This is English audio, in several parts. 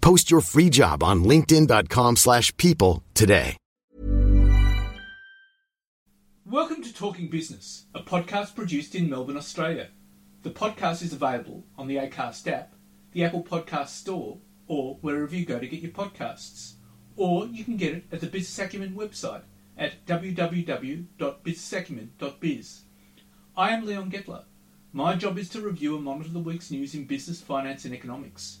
Post your free job on linkedin.com/people slash people today. Welcome to Talking Business, a podcast produced in Melbourne, Australia. The podcast is available on the Acast app, the Apple Podcast Store, or wherever you go to get your podcasts. Or you can get it at the Business Acumen website at www.businessacumen.biz. I am Leon Getler. My job is to review and monitor the week's news in business, finance, and economics.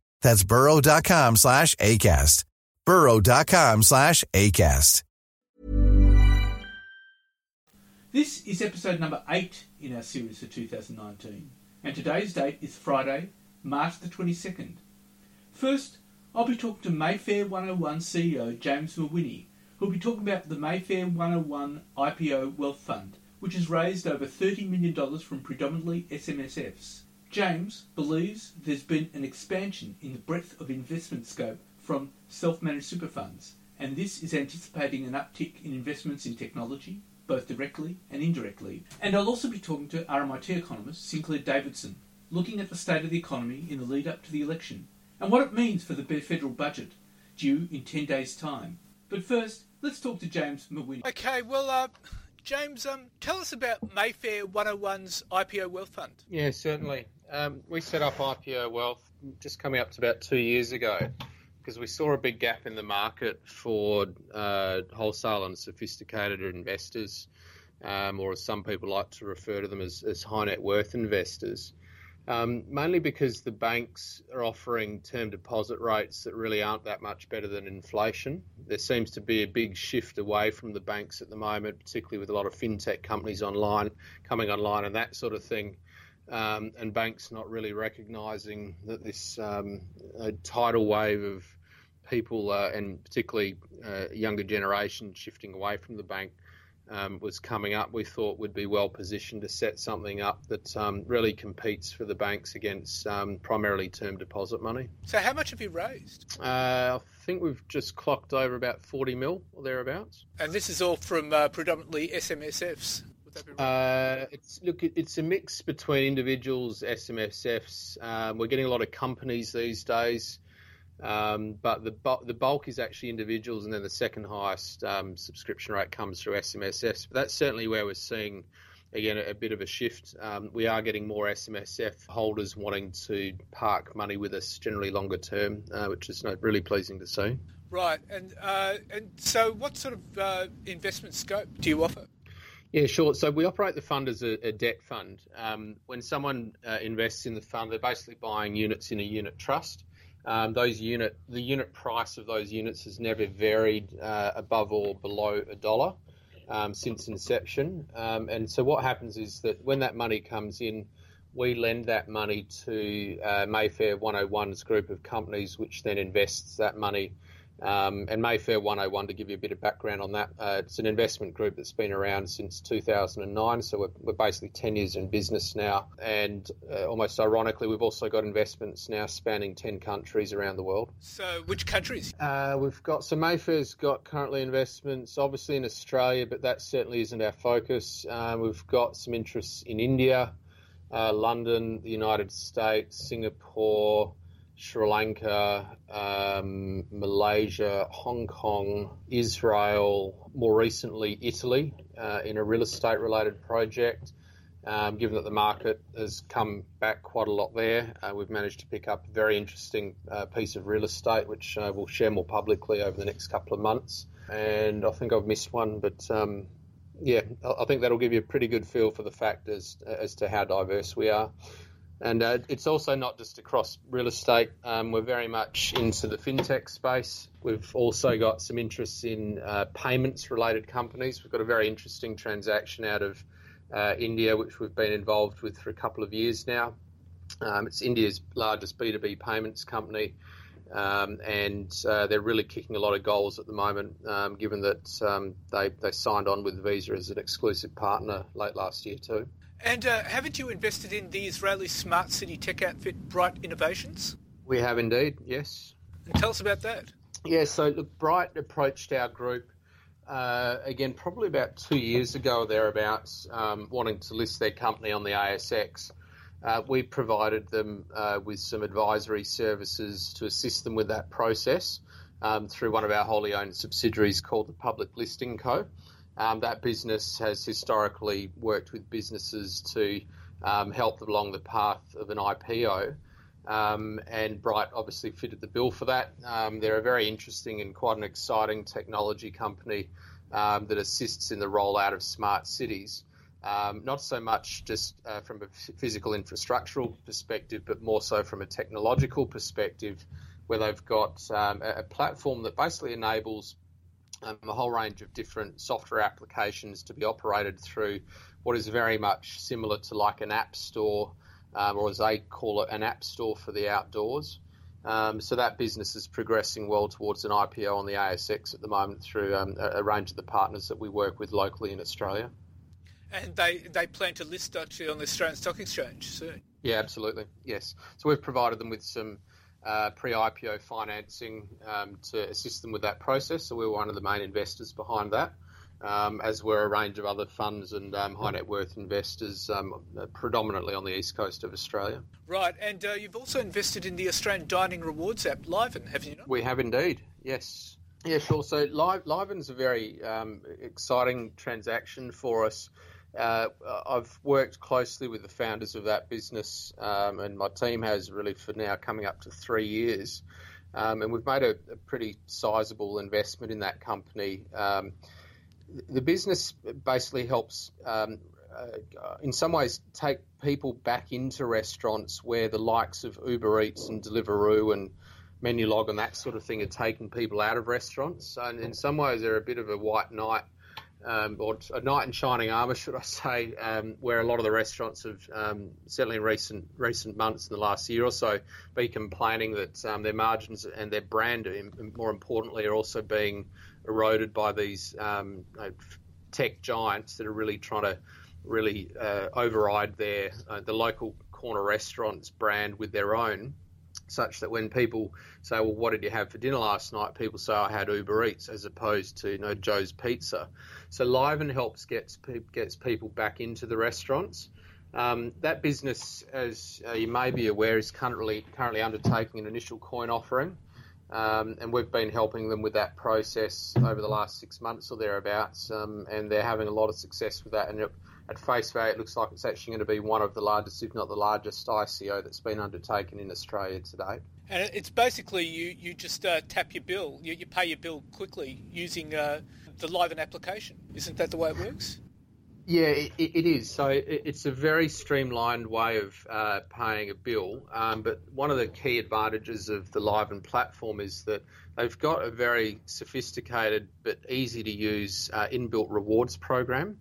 That's burrow.com slash ACAST. burrow.com slash ACAST. This is episode number 8 in our series for 2019, and today's date is Friday, March the 22nd. First, I'll be talking to Mayfair 101 CEO James Mawhinney, who'll be talking about the Mayfair 101 IPO Wealth Fund, which has raised over $30 million from predominantly SMSFs. James believes there's been an expansion in the breadth of investment scope from self-managed super funds, and this is anticipating an uptick in investments in technology, both directly and indirectly. And I'll also be talking to RMIT economist Sinclair Davidson, looking at the state of the economy in the lead up to the election and what it means for the federal budget due in 10 days' time. But first, let's talk to James Mawhinney. Okay, well, uh, James, um, tell us about Mayfair 101's IPO Wealth Fund. Yeah, certainly. Um, we set up IPO Wealth just coming up to about two years ago because we saw a big gap in the market for uh, wholesale and sophisticated investors, um, or as some people like to refer to them as, as high net worth investors. Um, mainly because the banks are offering term deposit rates that really aren't that much better than inflation. There seems to be a big shift away from the banks at the moment, particularly with a lot of fintech companies online coming online and that sort of thing. Um, and banks not really recognising that this um, tidal wave of people, uh, and particularly uh, younger generation, shifting away from the bank um, was coming up, we thought would be well positioned to set something up that um, really competes for the banks against um, primarily term deposit money. So, how much have you raised? Uh, I think we've just clocked over about 40 mil or thereabouts. And this is all from uh, predominantly SMSFs. Uh, it's look, it's a mix between individuals, SMSFs. Um, we're getting a lot of companies these days. Um, but the the bulk is actually individuals, and then the second highest um, subscription rate comes through SMSFs. But that's certainly where we're seeing again a, a bit of a shift. Um, we are getting more SMSF holders wanting to park money with us, generally longer term, uh, which is really pleasing to see. Right, and uh, and so what sort of uh, investment scope do you offer? Yeah, sure. So we operate the fund as a, a debt fund. Um, when someone uh, invests in the fund, they're basically buying units in a unit trust. Um, those unit, the unit price of those units has never varied uh, above or below a dollar. um, since inception. Um, and so what happens is that when that money comes in, we lend that money to uh, Mayfair 101's group of companies, which then invests that money um, and Mayfair 101, to give you a bit of background on that, uh, it's an investment group that's been around since 2009. So we're, we're basically 10 years in business now. And uh, almost ironically, we've also got investments now spanning 10 countries around the world. So, which countries? Uh, we've got, so Mayfair's got currently investments, obviously in Australia, but that certainly isn't our focus. Uh, we've got some interests in India, uh, London, the United States, Singapore. Sri Lanka, um, Malaysia, Hong Kong, Israel, more recently Italy uh, in a real estate related project. Um, given that the market has come back quite a lot there, uh, we've managed to pick up a very interesting uh, piece of real estate, which uh, we'll share more publicly over the next couple of months. And I think I've missed one, but um, yeah, I think that'll give you a pretty good feel for the fact as, as to how diverse we are. And uh, it's also not just across real estate. Um, we're very much into the fintech space. We've also got some interests in uh, payments related companies. We've got a very interesting transaction out of uh, India, which we've been involved with for a couple of years now. Um, it's India's largest B2B payments company. Um, and uh, they're really kicking a lot of goals at the moment, um, given that um, they, they signed on with Visa as an exclusive partner late last year, too. And uh, haven't you invested in the Israeli smart city tech outfit Bright Innovations? We have indeed, yes. And tell us about that. Yeah, so look, Bright approached our group uh, again probably about two years ago or thereabouts, um, wanting to list their company on the ASX. Uh, we provided them uh, with some advisory services to assist them with that process um, through one of our wholly owned subsidiaries called the Public Listing Co. Um, that business has historically worked with businesses to um, help them along the path of an IPO. Um, and Bright obviously fitted the bill for that. Um, they're a very interesting and quite an exciting technology company um, that assists in the rollout of smart cities. Um, not so much just uh, from a physical infrastructural perspective, but more so from a technological perspective, where they've got a, a platform that basically enables um, a whole range of different software applications to be operated through what is very much similar to like an app store, um, or as they call it, an app store for the outdoors. Um, so that business is progressing well towards an IPO on the ASX at the moment through um, a, a, range of the partners that we work with locally in Australia. And they, they plan to list actually on the Australian Stock Exchange soon. Yeah, absolutely. Yes. So we've provided them with some uh, pre-IPO financing um, to assist them with that process. So we're one of the main investors behind that, um, as were a range of other funds and um, high net worth investors, um, predominantly on the east coast of Australia. Right, and uh, you've also invested in the Australian Dining Rewards app, Liven, have you not? We have indeed, yes. Yeah, sure. So Liven's a very um, exciting transaction for us. Uh, I've worked closely with the founders of that business, um, and my team has really for now coming up to three years. Um, and we've made a, a, pretty sizable investment in that company. Um, the business basically helps, um, uh, in some ways, take people back into restaurants where the likes of Uber Eats and Deliveroo and Menulog and that sort of thing are taking people out of restaurants. And in some ways, they're a bit of a white knight um, or a knight in shining armour, should I say, um, where a lot of the restaurants have, um, certainly in recent recent months in the last year or so, be complaining that um, their margins and their brand, more importantly, are also being eroded by these um, tech giants that are really trying to really uh, override their uh, the local corner restaurants brand with their own such that when people say, "Well, what did you have for dinner last night?" people say, "I had Uber Eats," as opposed to you know Joe's Pizza. So Liven helps gets gets people back into the restaurants. Um, that business, as uh, you may be aware, is currently currently undertaking an initial coin offering, um, and we've been helping them with that process over the last six months or thereabouts, um, and they're having a lot of success with that. And at face value, it looks like it's actually going to be one of the largest, if not the largest, ICO that's been undertaken in Australia to date. And it's basically you, you just uh, tap your bill, you, you, pay your bill quickly using uh, the Liven application. Isn't that the way it works? Yeah, it, it is. So it's a very streamlined way of uh, paying a bill. Um, but one of the key advantages of the Liven platform is that they've got a very sophisticated but easy to use uh, inbuilt rewards program.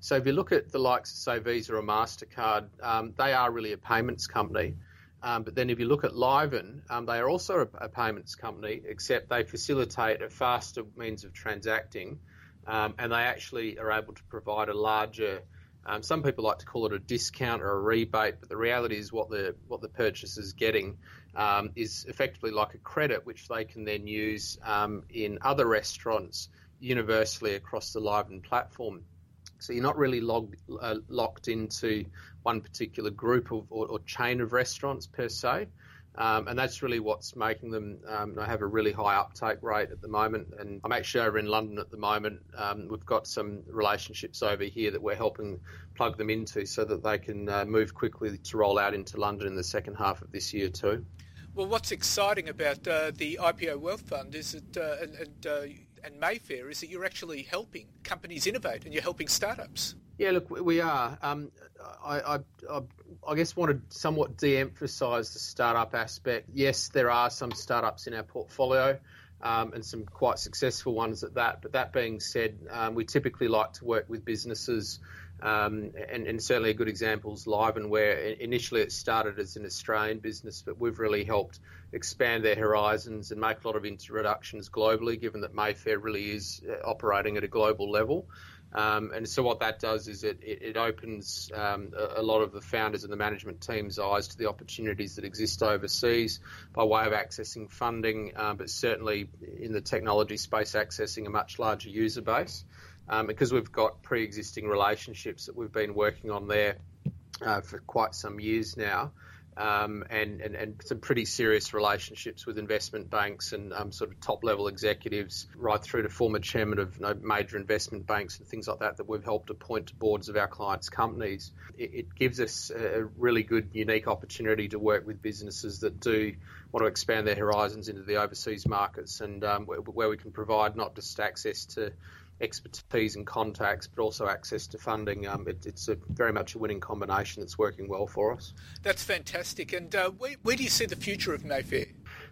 So if you look at the likes of say Visa or Mastercard, um, they are really a payments company. Um, but then if you look at Liven, um, they are also a, a, payments company, except they facilitate a faster means of transacting, um, and they actually are able to provide a larger. Um, some people like to call it a discount or a rebate, but the reality is what the what the purchaser is getting um, is effectively like a credit, which they can then use in other restaurants universally across the Liven platform. So you're not really logged, uh, locked into one particular group of, or, or, chain of restaurants per se. Um, and that's really what's making them um, have a really high uptake rate at the moment. And I'm actually over in London at the moment. Um, we've got some relationships over here that we're helping plug them into so that they can uh, move quickly to roll out into London in the second half of this year too. Well, what's exciting about uh, the IPO Wealth Fund is that, uh, and, and uh, and Mayfair is that you're actually helping companies innovate and you're helping startups. Yeah, look, we are. Um, I, I, I, guess want to somewhat de-emphasise the startup aspect. Yes, there are some startups in our portfolio. Um, and some quite successful ones at that. But that being said, um, we typically like to work with businesses um, and, and, certainly a good example is Liven where initially it started as an Australian business, but we've really helped expand their horizons and make a lot of introductions globally, given that Mayfair really is uh, operating at a global level. Um, and so what that does is it, it, it opens um, a, a, lot of the founders and the management team's eyes to the opportunities that exist overseas by way of accessing funding, um, but certainly in the technology space, accessing a much larger user base um, because we've got pre-existing relationships that we've been working on there uh, for quite some years now. Um, and, and, and, some pretty serious relationships with investment banks and um, sort of top level executives, right through to former chairman of you know, major investment banks and things like that, that we've helped appoint to boards of our clients' companies. It, it, gives us a really good, unique opportunity to work with businesses that do want to expand their horizons into the overseas markets and um, where, where we can provide not just access to expertise and contacts, but also access to funding. Um, it, it's a, very much a winning combination that's working well for us. That's fantastic. And uh, where, where, do you see the future of Mayfair?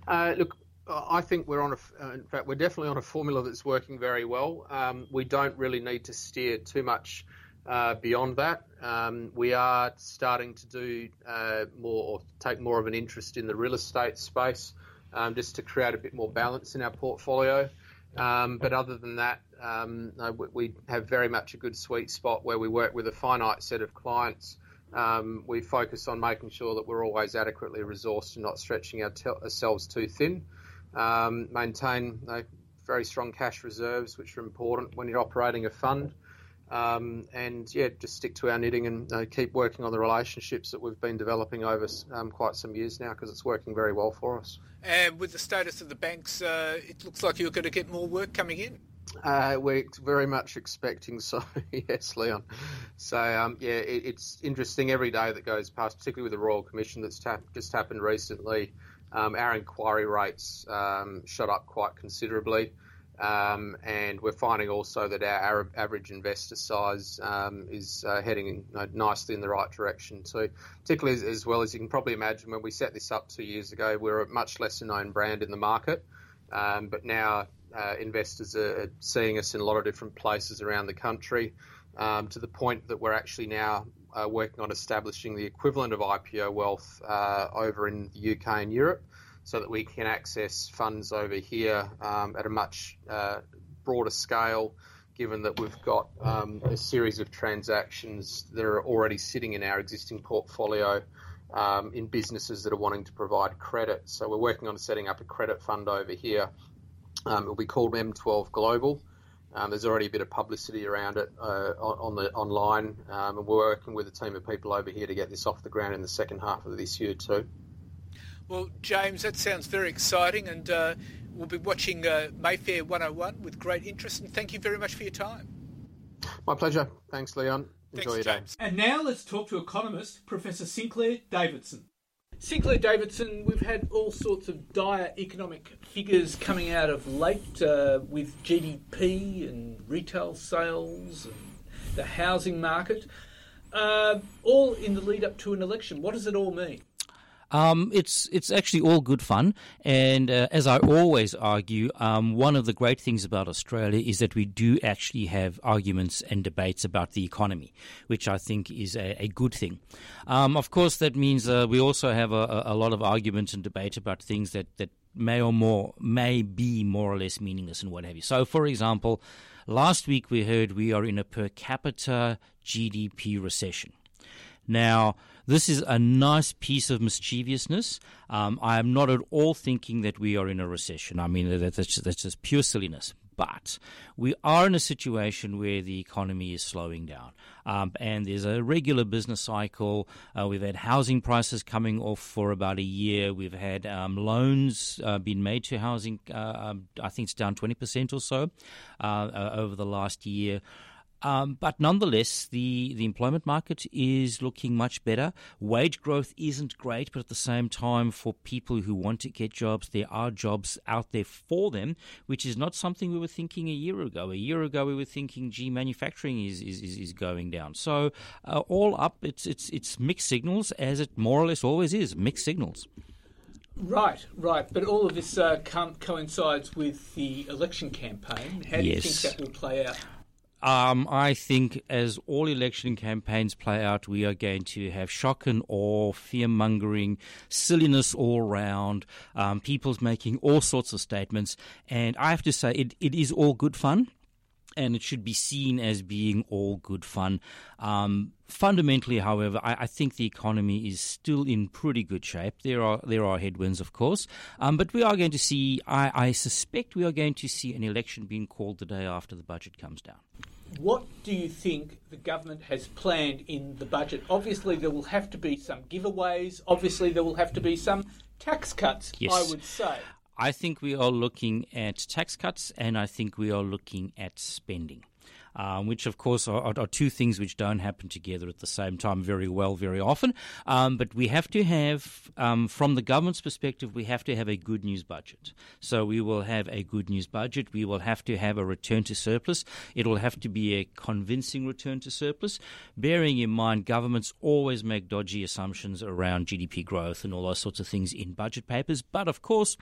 Uh, look, I think we're on a, uh, in fact, we're definitely on a formula that's working very well. Um, we don't really need to steer too much uh, beyond that. Um, we are starting to do uh, more or take more of an interest in the real estate space um, just to create a bit more balance in our portfolio. Um, but other than that, um, we have very much a good sweet spot where we work with a finite set of clients. Um, we focus on making sure that we're always adequately resourced and not stretching our te- ourselves too thin. Um, maintain very strong cash reserves, which are important when you're operating a fund. Um, and yeah, just stick to our knitting and uh, keep working on the relationships that we've been developing over um, quite some years now because it's working very well for us. And with the status of the banks, uh, it looks like you're going to get more work coming in. Uh, we're very much expecting so, yes, Leon. So, um, yeah, it, it's interesting every day that goes past, particularly with the Royal Commission that's ta- just happened recently. Um, our inquiry rates um, shot up quite considerably. Um, and we're finding also that our average investor size um, is uh, heading know, nicely in the right direction too. Particularly as, as, well as you can probably imagine, when we set this up two years ago, we are a much lesser known brand in the market, um, but now uh, investors are seeing us in a lot of different places around the country, um, to the point that we're actually now uh, working on establishing the equivalent of IPO wealth uh, over in the UK and Europe so that we can access funds over here um, at a much uh, broader scale, given that we've got um, a series of transactions that are already sitting in our existing portfolio um, in businesses that are wanting to provide credit. So we're working on setting up a credit fund over here. Um, it'll be called M12 Global. Um, there's already a bit of publicity around it uh, on the online, um, and we're working with a team of people over here to get this off the ground in the second half of this year too. Well, James, that sounds very exciting, and uh, we'll be watching uh, Mayfair 101 with great interest. And thank you very much for your time. My pleasure. Thanks, Leon. Enjoy Thanks, your James. day. And now let's talk to economist Professor Sinclair Davidson. Sinclair Davidson, we've had all sorts of dire economic figures coming out of late uh, with GDP and retail sales and the housing market, uh, all in the lead up to an election. What does it all mean? Um, it's it's actually all good fun, and uh, as I always argue, um, one of the great things about Australia is that we do actually have arguments and debates about the economy, which I think is a, a good thing. Um, of course, that means uh, we also have a, a, lot of arguments and debate about things that, that may or more may be more or less meaningless and what have you. So, for example, last week we heard we are in a per capita GDP recession. Now, this is a nice piece of mischievousness. Um, I am not at all thinking that we are in a recession. I mean, that's just, that's just pure silliness. But we are in a situation where the economy is slowing down. Um, and there's a regular business cycle. Uh, we've had housing prices coming off for about a year. We've had um, loans uh, being made to housing, uh, um, I think it's down 20% or so uh, uh, over the last year. Um, but nonetheless, the, the employment market is looking much better. Wage growth isn't great, but at the same time, for people who want to get jobs, there are jobs out there for them, which is not something we were thinking a year ago. A year ago, we were thinking, gee, manufacturing is, is, is going down. So, uh, all up, it's, it's, it's mixed signals, as it more or less always is mixed signals. Right, right. But all of this uh, coincides with the election campaign. How do yes. you think that will play out? Um, I think as all election campaigns play out, we are going to have shock and awe, fear mongering, silliness all round, um, people's making all sorts of statements. And I have to say, it, it is all good fun and it should be seen as being all good fun. Um, fundamentally, however, I, I, think the economy is still in pretty good shape. There are there are headwinds, of course, um, but we are going to see. I, I suspect we are going to see an election being called the day after the budget comes down. What do you think the government has planned in the budget? Obviously, there will have to be some giveaways. Obviously, there will have to be some tax cuts. Yes. I would say. I think we are looking at tax cuts and I think we are looking at spending um, which of course are, are, two things which don't happen together at the same time very well, very often. Um, but we have to have, um, from the government's perspective, we have to have a good news budget. So we will have a good news budget. We will have to have a return to surplus. It will have to be a convincing return to surplus, bearing in mind governments always make dodgy assumptions around GDP growth and all those sorts of things in budget papers. But of course,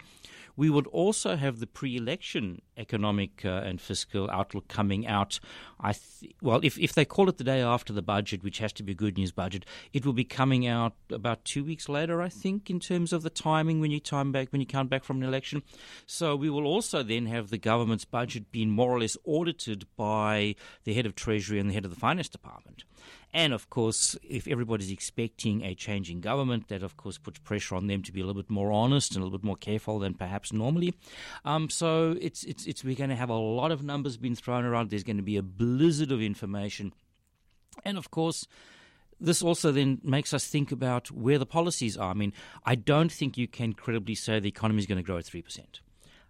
we would also have the pre-election economic uh, and fiscal outlook coming out. I th- well, if if they call it the day after the budget, which has to be a good news budget, it will be coming out about two weeks later, I think, in terms of the timing when you time back when you come back from an election. So we will also then have the government's budget being more or less audited by the head of Treasury and the head of the Finance Department. And of course, if everybody's expecting a change in government, that of course puts pressure on them to be a little bit more honest and a little bit more careful than perhaps normally. Um, so it's, it's, it's, we're going to have a lot of numbers being thrown around. There's going to be a blizzard of information. And of course, this also then makes us think about where the policies are. I mean, I don't think you can credibly say the economy is going to grow at 3%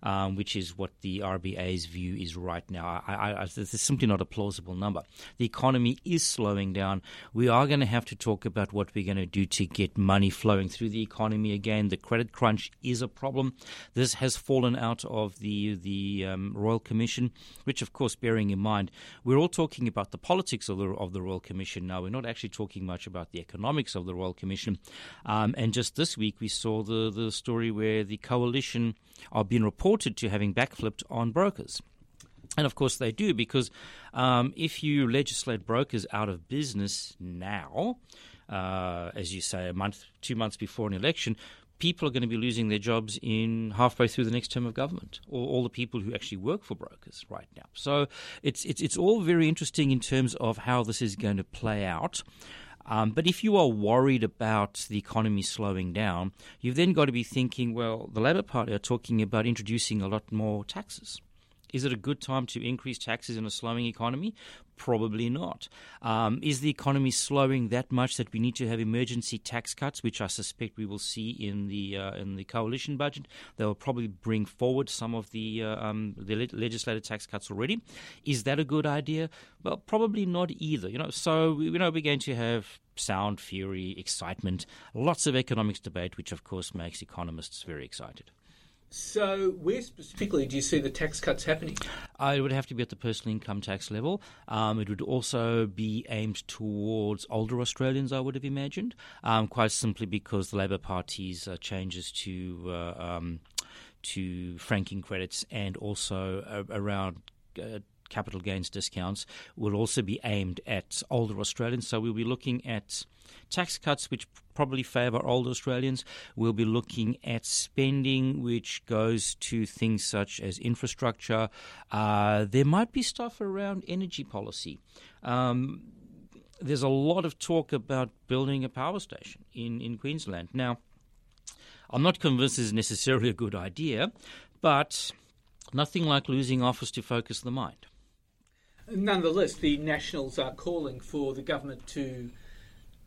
um, which is what the RBA's view is right now. I, I, this is simply not a plausible number. The economy is slowing down. We are going to have to talk about what we're going to do to get money flowing through the economy again. The credit crunch is a problem. This has fallen out of the the um, Royal Commission, which, of course, bearing in mind, we're all talking about the politics of the of the Royal Commission now. We're not actually talking much about the economics of the Royal Commission. Um, and just this week, we saw the the story where the coalition are being reported to having backflipped on brokers. And of course, they do because um, if you legislate brokers out of business now, uh, as you say, a month, two months before an election, people are going to be losing their jobs in halfway through the next term of government, or all the people who actually work for brokers right now. So it's it's it's all very interesting in terms of how this is going to play out. Um, but if you are worried about the economy slowing down, you've then got to be thinking, well, the Labour Party are talking about introducing a lot more taxes. Is it a good time to increase taxes in a slowing economy? Probably not. Um, is the economy slowing that much that we need to have emergency tax cuts, which I suspect we will see in the uh, in the coalition budget? They will probably bring forward some of the uh, um, the le- tax cuts already. Is that a good idea? Well, probably not either. You know, so you know we're going to have sound, fury, excitement, lots of economics debate, which of course makes economists very excited. So, where specifically do you see the tax cuts happening? Uh, it would have to be at the personal income tax level. Um, it would also be aimed towards older Australians, I would have imagined, um, quite simply because the Labor Party's uh, changes to uh, um, to franking credits and also uh, around uh, capital gains discounts will also be aimed at older Australians. So we'll be looking at tax cuts which probably favour older Australians. We'll be looking at spending which goes to things such as infrastructure. Uh, there might be stuff around energy policy. Um, there's a lot of talk about building a power station in, in Queensland. Now, I'm not convinced this is necessarily a good idea, but nothing like losing office to focus the mind. Nonetheless, the Nationals are calling for the government to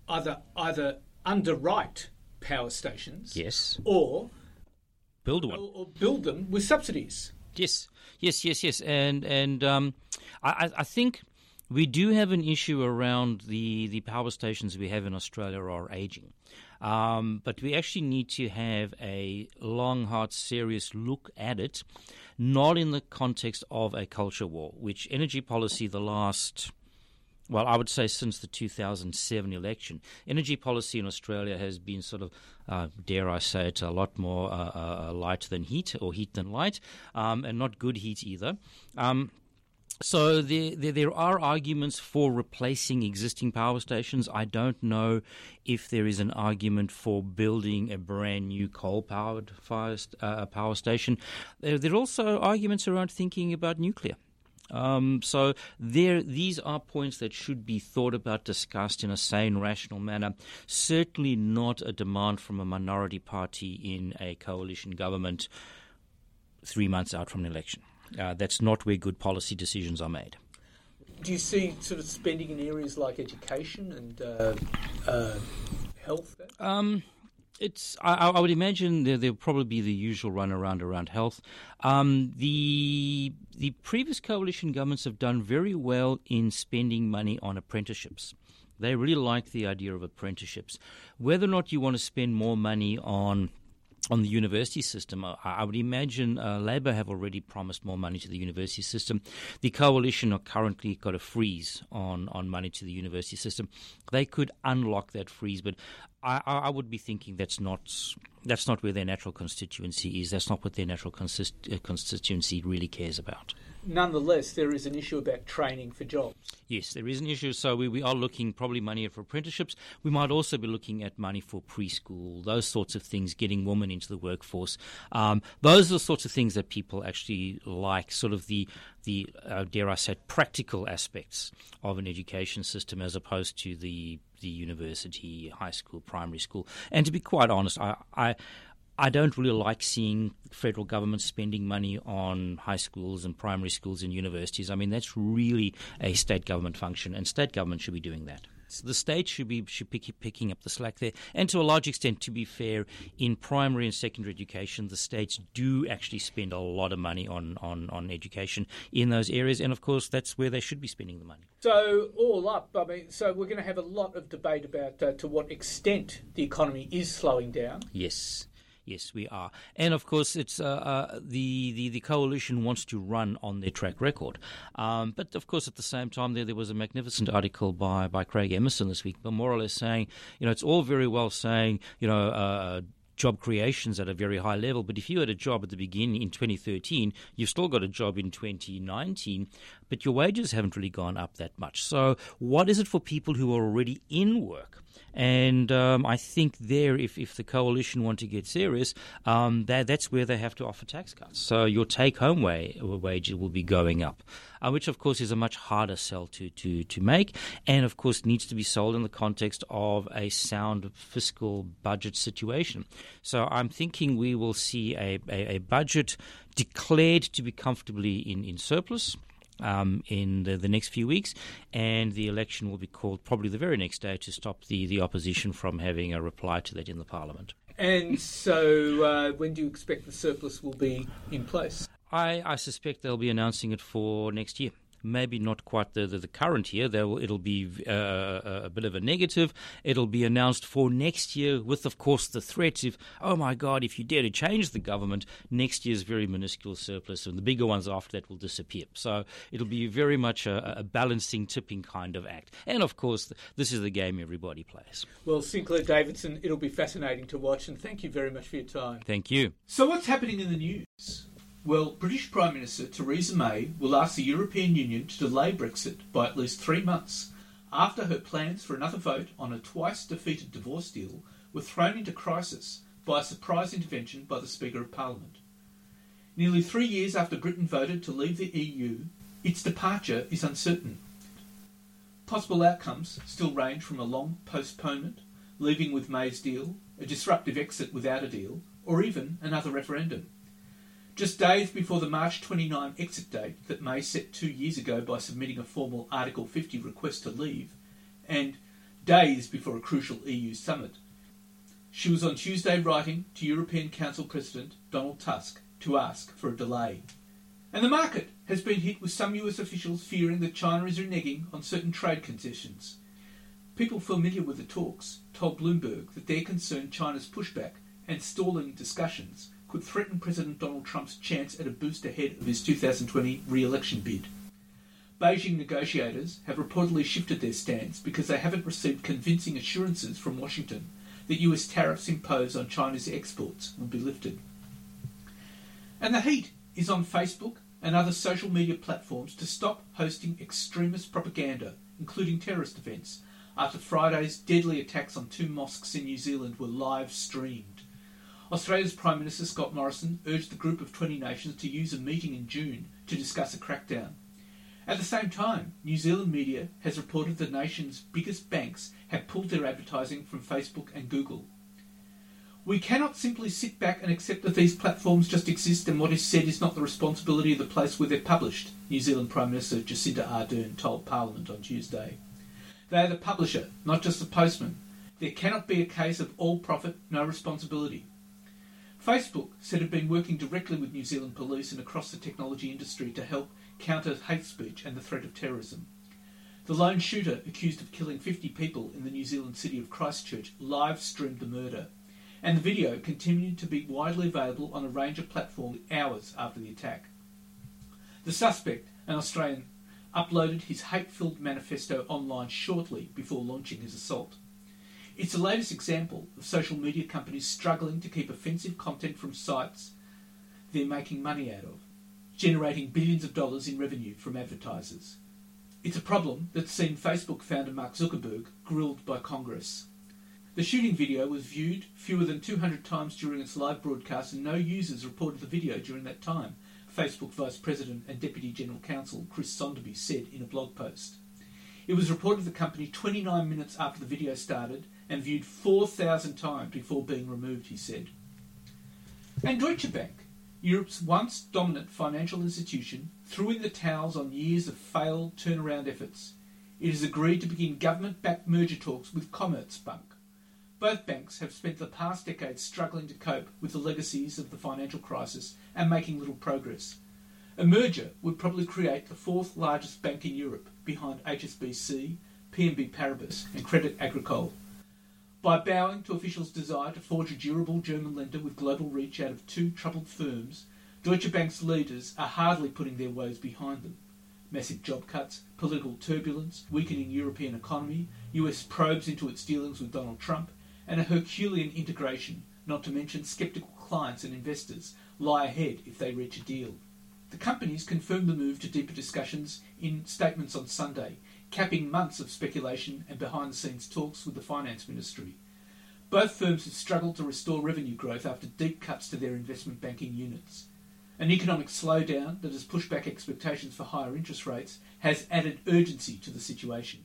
either either underwrite power stations, yes, or build one, or, or build them with subsidies. Yes, yes, yes, yes, and and um, I, I think we do have an issue around the the power stations we have in Australia are aging. Um, but we actually need to have a long, hard, serious look at it, not in the context of a culture war, which energy policy the last well, I would say since the 2007 election, energy policy in Australia has been sort of, uh, dare I say it, a lot more uh, uh, light than heat or heat than light, um, and not good heat either. Um, so there, there, there, are arguments for replacing existing power stations. I don't know if there is an argument for building a brand new coal-powered fire, uh, power station. There, there, are also arguments around thinking about nuclear. Um, so there, these are points that should be thought about, discussed in a sane, rational manner. Certainly not a demand from a minority party in a coalition government three months out from an election. Uh, that's not where good policy decisions are made. Do you see sort of spending in areas like education and uh, uh, health? Um, it's. I, I, would imagine there will probably be the usual run around around health. Um, the the previous coalition governments have done very well in spending money on apprenticeships. They really like the idea of apprenticeships. Whether or not you want to spend more money on on the university system. I, would imagine uh, Labor have already promised more money to the university system. The coalition are currently got a freeze on, on money to the university system. They could unlock that freeze, but I, I would be thinking that's not that's not where their natural constituency is. That's not what their natural consist, uh, constituency really cares about nonetheless, there is an issue about training for jobs. Yes, there is an issue. So we, we are looking probably money for apprenticeships. We might also be looking at money for preschool, those sorts of things, getting women into the workforce. Um, those are the sorts of things that people actually like, sort of the, the uh, dare I say, practical aspects of an education system as opposed to the the university, high school, primary school. And to be quite honest, I, I I don't really like seeing federal government spending money on high schools and primary schools and universities. I mean, that's really a state government function, and state government should be doing that. So the state should be should be picking up the slack there, and to a large extent, to be fair, in primary and secondary education, the states do actually spend a lot of money on on, on education in those areas, and of course, that's where they should be spending the money. So all up, I mean, so we're going to have a lot of debate about uh, to what extent the economy is slowing down. Yes. Yes, we are, and of course, it's uh, uh, the, the the coalition wants to run on their track record. Um, but of course, at the same time, there there was a magnificent article by by Craig Emerson this week, but more or less saying, you know, it's all very well saying, you know. Uh, job creations at a very high level. But if you had a job at the beginning in 2013, you've still got a job in 2019, but your wages haven't really gone up that much. So, what is it for people who are already in work? And um, I think there, if, if the coalition want to get serious, um, that, that's where they have to offer tax cuts. So your take home wage will be going up, uh, which of course is a much harder sell to, to, to make, and of course needs to be sold in the context of a sound fiscal budget situation. So I'm thinking we will see a, a, a budget declared to be comfortably in, in surplus um, in the, the, next few weeks, and the election will be called probably the very next day to stop the, the opposition from having a reply to that in the parliament. And so, uh, when do you expect the surplus will be in place? I, I suspect they'll be announcing it for next year. Maybe not quite the, the, the current year. Will, it'll be uh, a bit of a negative. It'll be announced for next year, with, of course, the threat of, oh my God, if you dare to change the government, next year's very minuscule surplus, and the bigger ones after that will disappear. So it'll be very much a, a balancing, tipping kind of act. And of course, this is the game everybody plays. Well, Sinclair Davidson, it'll be fascinating to watch, and thank you very much for your time. Thank you. So, what's happening in the news? Well, British Prime Minister Theresa May will ask the European Union to delay Brexit by at least three months after her plans for another vote on a twice defeated divorce deal were thrown into crisis by a surprise intervention by the Speaker of Parliament. Nearly three years after Britain voted to leave the EU, its departure is uncertain. Possible outcomes still range from a long postponement, leaving with May's deal, a disruptive exit without a deal, or even another referendum. Just days before the March 29 exit date that May set two years ago by submitting a formal Article 50 request to leave, and days before a crucial EU summit, she was on Tuesday writing to European Council President Donald Tusk to ask for a delay. And the market has been hit with some US officials fearing that China is reneging on certain trade concessions. People familiar with the talks told Bloomberg that they're concerned China's pushback and stalling discussions could threaten President Donald Trump's chance at a boost ahead of his 2020 re election bid. Beijing negotiators have reportedly shifted their stance because they haven't received convincing assurances from Washington that US tariffs imposed on China's exports will be lifted. And the heat is on Facebook and other social media platforms to stop hosting extremist propaganda, including terrorist events, after Friday's deadly attacks on two mosques in New Zealand were live streamed. Australia's Prime Minister Scott Morrison urged the group of 20 nations to use a meeting in June to discuss a crackdown. At the same time, New Zealand media has reported the nation's biggest banks have pulled their advertising from Facebook and Google. We cannot simply sit back and accept that these platforms just exist and what is said is not the responsibility of the place where they're published, New Zealand Prime Minister Jacinda Ardern told Parliament on Tuesday. They are the publisher, not just the postman. There cannot be a case of all profit, no responsibility. Facebook said it had been working directly with New Zealand police and across the technology industry to help counter hate speech and the threat of terrorism. The lone shooter accused of killing 50 people in the New Zealand city of Christchurch live streamed the murder, and the video continued to be widely available on a range of platforms hours after the attack. The suspect, an Australian, uploaded his hate filled manifesto online shortly before launching his assault. It's the latest example of social media companies struggling to keep offensive content from sites they're making money out of, generating billions of dollars in revenue from advertisers. It's a problem that's seen Facebook founder Mark Zuckerberg grilled by Congress. The shooting video was viewed fewer than 200 times during its live broadcast, and no users reported the video during that time, Facebook Vice President and Deputy General Counsel Chris Sonderby said in a blog post. It was reported the company 29 minutes after the video started and viewed 4,000 times before being removed, he said. And Deutsche Bank, Europe's once dominant financial institution, threw in the towels on years of failed turnaround efforts. It has agreed to begin government backed merger talks with Commerzbank. Both banks have spent the past decade struggling to cope with the legacies of the financial crisis and making little progress. A merger would probably create the fourth largest bank in Europe, behind HSBC, BNP Paribas, and Credit Agricole. By bowing to officials' desire to forge a durable German lender with global reach out of two troubled firms, Deutsche Bank's leaders are hardly putting their woes behind them. Massive job cuts, political turbulence, weakening European economy, US probes into its dealings with Donald Trump, and a Herculean integration, not to mention sceptical clients and investors, lie ahead if they reach a deal. The companies confirmed the move to deeper discussions in statements on Sunday, capping months of speculation and behind the scenes talks with the Finance Ministry. Both firms have struggled to restore revenue growth after deep cuts to their investment banking units. An economic slowdown that has pushed back expectations for higher interest rates has added urgency to the situation.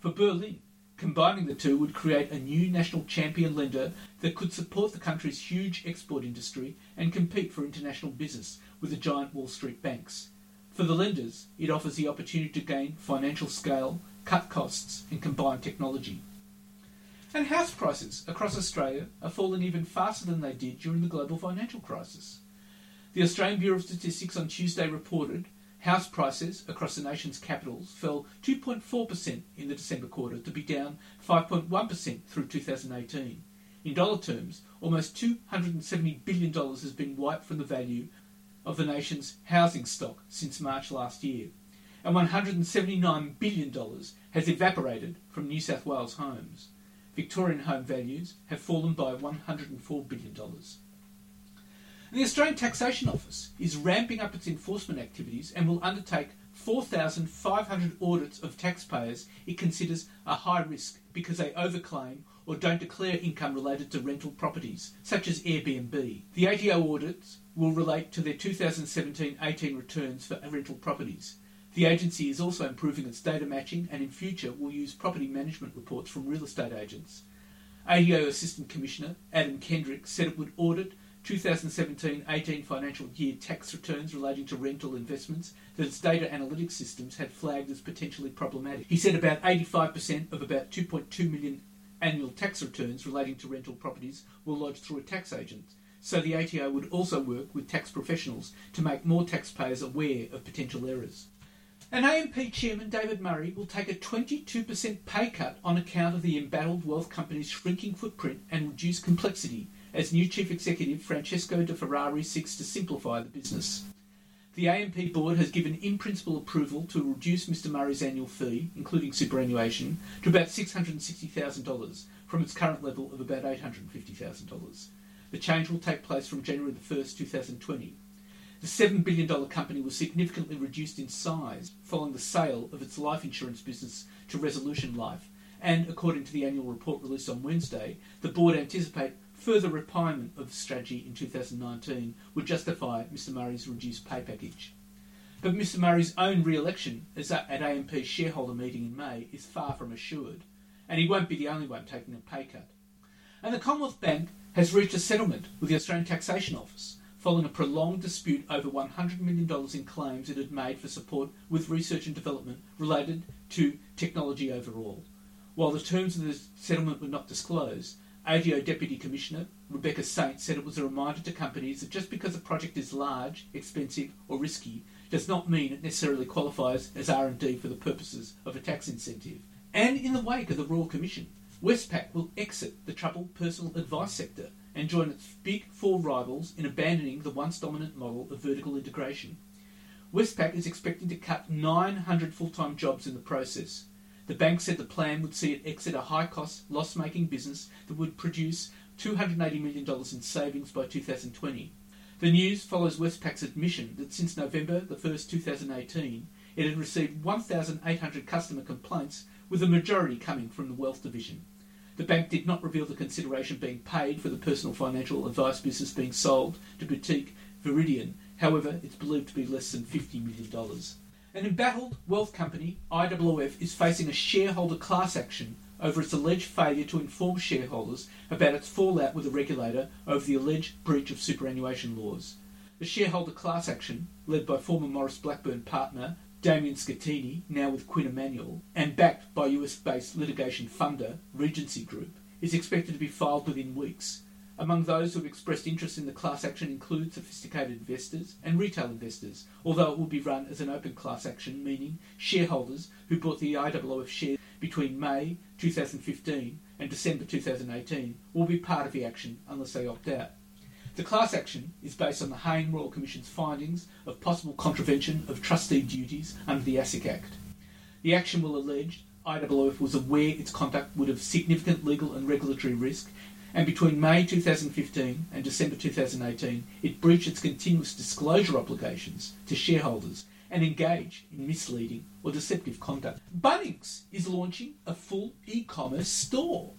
For Berlin, combining the two would create a new national champion lender that could support the country's huge export industry and compete for international business with the giant Wall Street banks. For the lenders, it offers the opportunity to gain financial scale, cut costs, and combine technology. And house prices across Australia are falling even faster than they did during the global financial crisis. The Australian Bureau of Statistics on Tuesday reported House prices across the nation's capitals fell 2.4% in the December quarter to be down 5.1% through 2018. In dollar terms, almost $270 billion has been wiped from the value of the nation's housing stock since March last year, and $179 billion has evaporated from New South Wales homes. Victorian home values have fallen by $104 billion. The Australian Taxation Office is ramping up its enforcement activities and will undertake 4,500 audits of taxpayers it considers a high risk because they overclaim or don't declare income related to rental properties, such as Airbnb. The ATO audits will relate to their 2017-18 returns for rental properties. The agency is also improving its data matching and in future will use property management reports from real estate agents. ATO Assistant Commissioner Adam Kendrick said it would audit 2017-18 financial year tax returns relating to rental investments that its data analytics systems had flagged as potentially problematic. He said about 85% of about 2.2 million annual tax returns relating to rental properties were lodged through a tax agent, so the ATO would also work with tax professionals to make more taxpayers aware of potential errors. And AMP Chairman David Murray will take a 22% pay cut on account of the embattled wealth company's shrinking footprint and reduced complexity as new Chief Executive Francesco De Ferrari seeks to simplify the business. The AMP board has given in principle approval to reduce Mr Murray's annual fee, including superannuation, to about $660,000 from its current level of about $850,000. The change will take place from January the 1st, 2020. The $7 billion company was significantly reduced in size following the sale of its life insurance business to Resolution Life, and according to the annual report released on Wednesday, the board anticipate further refinement of the strategy in 2019 would justify Mr Murray's reduced pay package. But Mr Murray's own re-election at AMP's shareholder meeting in May is far from assured, and he won't be the only one taking a pay cut. And the Commonwealth Bank has reached a settlement with the Australian Taxation Office following a prolonged dispute over $100 million in claims it had made for support with research and development related to technology overall. While the terms of the settlement were not disclosed, ATO Deputy Commissioner Rebecca Saint said it was a reminder to companies that just because a project is large, expensive or risky does not mean it necessarily qualifies as R&D for the purposes of a tax incentive. And in the wake of the Royal Commission, Westpac will exit the troubled personal advice sector and join its big four rivals in abandoning the once dominant model of vertical integration. Westpac is expecting to cut 900 full time jobs in the process. The bank said the plan would see it exit a high cost, loss making business that would produce $280 million in savings by 2020. The news follows Westpac's admission that since November the 1st, 2018, it had received 1,800 customer complaints, with the majority coming from the wealth division. The bank did not reveal the consideration being paid for the personal financial advice business being sold to boutique Viridian. However, it's believed to be less than $50 million. An embattled wealth company, IOOF, is facing a shareholder class action over its alleged failure to inform shareholders about its fallout with the regulator over the alleged breach of superannuation laws. The shareholder class action, led by former Maurice Blackburn partner Damien Scattini, now with Quinn Emanuel, and backed by US based litigation funder Regency Group, is expected to be filed within weeks. Among those who have expressed interest in the class action include sophisticated investors and retail investors, although it will be run as an open class action, meaning shareholders who bought the IOOF shares between May 2015 and December 2018 will be part of the action unless they opt out. The class action is based on the Hayne Royal Commission's findings of possible contravention of trustee duties under the ASIC Act. The action will allege IOOF was aware its conduct would have significant legal and regulatory risk, and between May 2015 and December 2018, it breached its continuous disclosure obligations to shareholders and engaged in misleading or deceptive conduct. Bunnings is launching a full e-commerce store.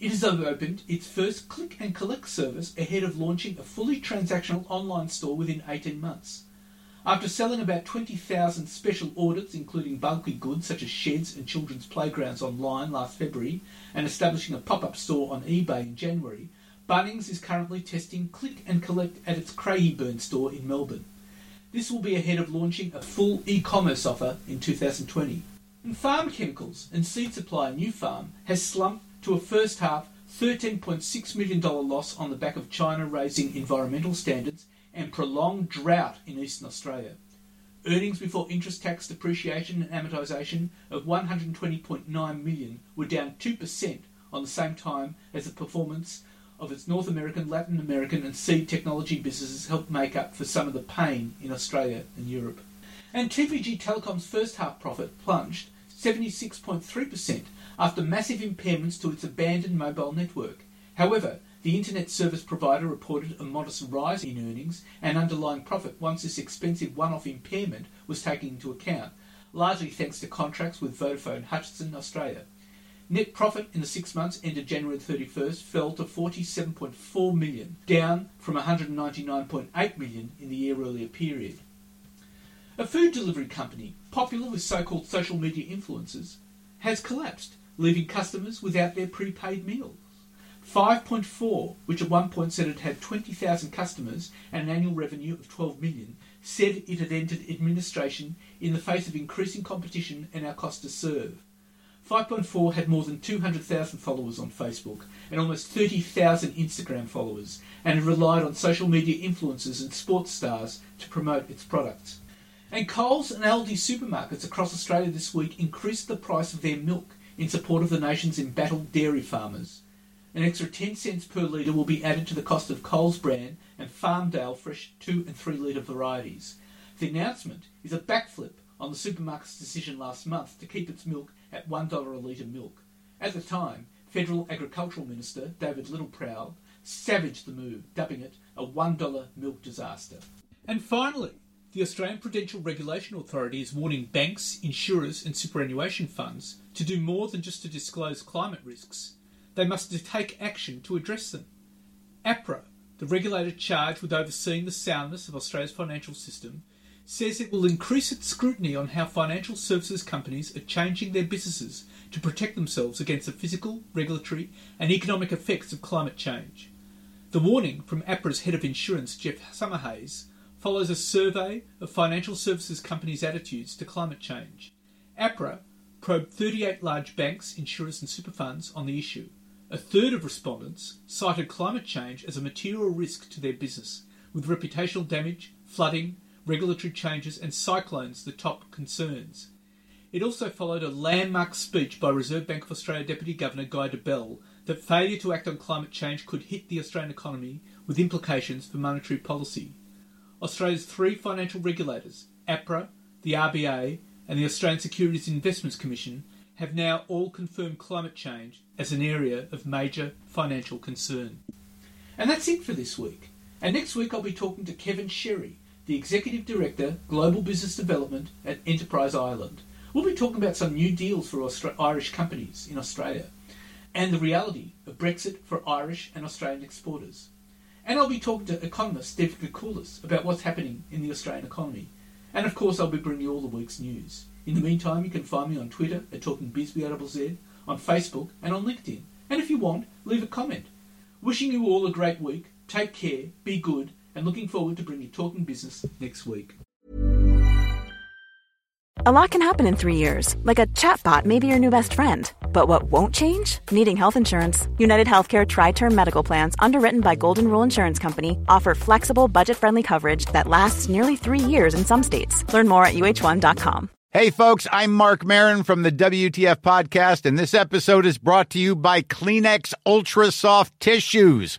It has opened its first click and collect service ahead of launching a fully transactional online store within 18 months. After selling about 20,000 special audits, including bulky goods such as sheds and children's playgrounds online last February, and establishing a pop up store on eBay in January, Bunnings is currently testing click and collect at its Craigieburn store in Melbourne. This will be ahead of launching a full e commerce offer in 2020. And farm chemicals and seed supplier Nufarm has slumped to a first half $13.6 million loss on the back of China raising environmental standards and prolonged drought in eastern Australia. Earnings before interest, tax, depreciation and amortisation of 120.9 million were down 2% on the same time as the performance of its North American, Latin American and seed technology businesses helped make up for some of the pain in Australia and Europe. And TPG Telecom's first half profit plunged 76.3% after massive impairments to its abandoned mobile network. However, the internet service provider reported a modest rise in earnings and underlying profit once this expensive one-off impairment was taken into account, largely thanks to contracts with Vodafone Hutchison Australia. Net profit in the six months ended January 31st fell to 47.4 million, down from 199.8 million in the year earlier period. A food delivery company, popular with so-called social media influencers, has collapsed, leaving customers without their prepaid meals. 5.4, which at one point said it had 20,000 customers and an annual revenue of 12 million, said it had entered administration in the face of increasing competition and our cost to serve. 5.4 had more than 200,000 followers on Facebook and almost 30,000 Instagram followers, and relied on social media influencers and sports stars to promote its products. And Coles and Aldi supermarkets across Australia this week increased the price of their milk in support of the nation's embattled dairy farmers. An extra 10 cents per litre will be added to the cost of Coles brand and Farmdale fresh 2 and 3 litre varieties. The announcement is a backflip on the supermarket's decision last month to keep its milk at $1 a litre milk. At the time, Federal Agricultural Minister David Littleproud savaged the move, dubbing it a $1 milk disaster. And finally, the Australian Prudential Regulation Authority is warning banks, insurers, and superannuation funds to do more than just to disclose climate risks. They must take action to address them. APRA, the regulator charged with overseeing the soundness of Australia's financial system, says it will increase its scrutiny on how financial services companies are changing their businesses to protect themselves against the physical, regulatory, and economic effects of climate change. The warning from APRA's head of insurance, Geoff Summerhayes, follows a survey of financial services companies' attitudes to climate change. APRA probed 38 large banks, insurers, and super funds on the issue. A third of respondents cited climate change as a material risk to their business, with reputational damage, flooding, regulatory changes, and cyclones the top concerns. It also followed a landmark speech by Reserve Bank of Australia Deputy Governor Guy Debelle that failure to act on climate change could hit the Australian economy with implications for monetary policy. Australia's three financial regulators, APRA, the RBA, and the Australian Securities Investments Commission, have now all confirmed climate change as an area of major financial concern. And that's it for this week. And next week I'll be talking to Kevin Sherry, the Executive Director, Global Business Development at Enterprise Ireland. We'll be talking about some new deals for Austra- Irish companies in Australia and the reality of Brexit for Irish and Australian exporters. And I'll be talking to economist David Koukoulas about what's happening in the Australian economy. And of course, I'll be bringing you all the week's news. In the meantime, you can find me on Twitter at TalkingBizBRZ, on Facebook, and on LinkedIn. And if you want, leave a comment. Wishing you all a great week. Take care, be good, and looking forward to bringing you Talking Business next week. A lot can happen in three years, like a chatbot may be your new best friend. But what won't change? Needing health insurance. United Healthcare Tri Term Medical Plans, underwritten by Golden Rule Insurance Company, offer flexible, budget friendly coverage that lasts nearly three years in some states. Learn more at uhone.com. Hey, folks, I'm Marc Maron from the WTF Podcast, and this episode is brought to you by Kleenex Ultra Soft Tissues,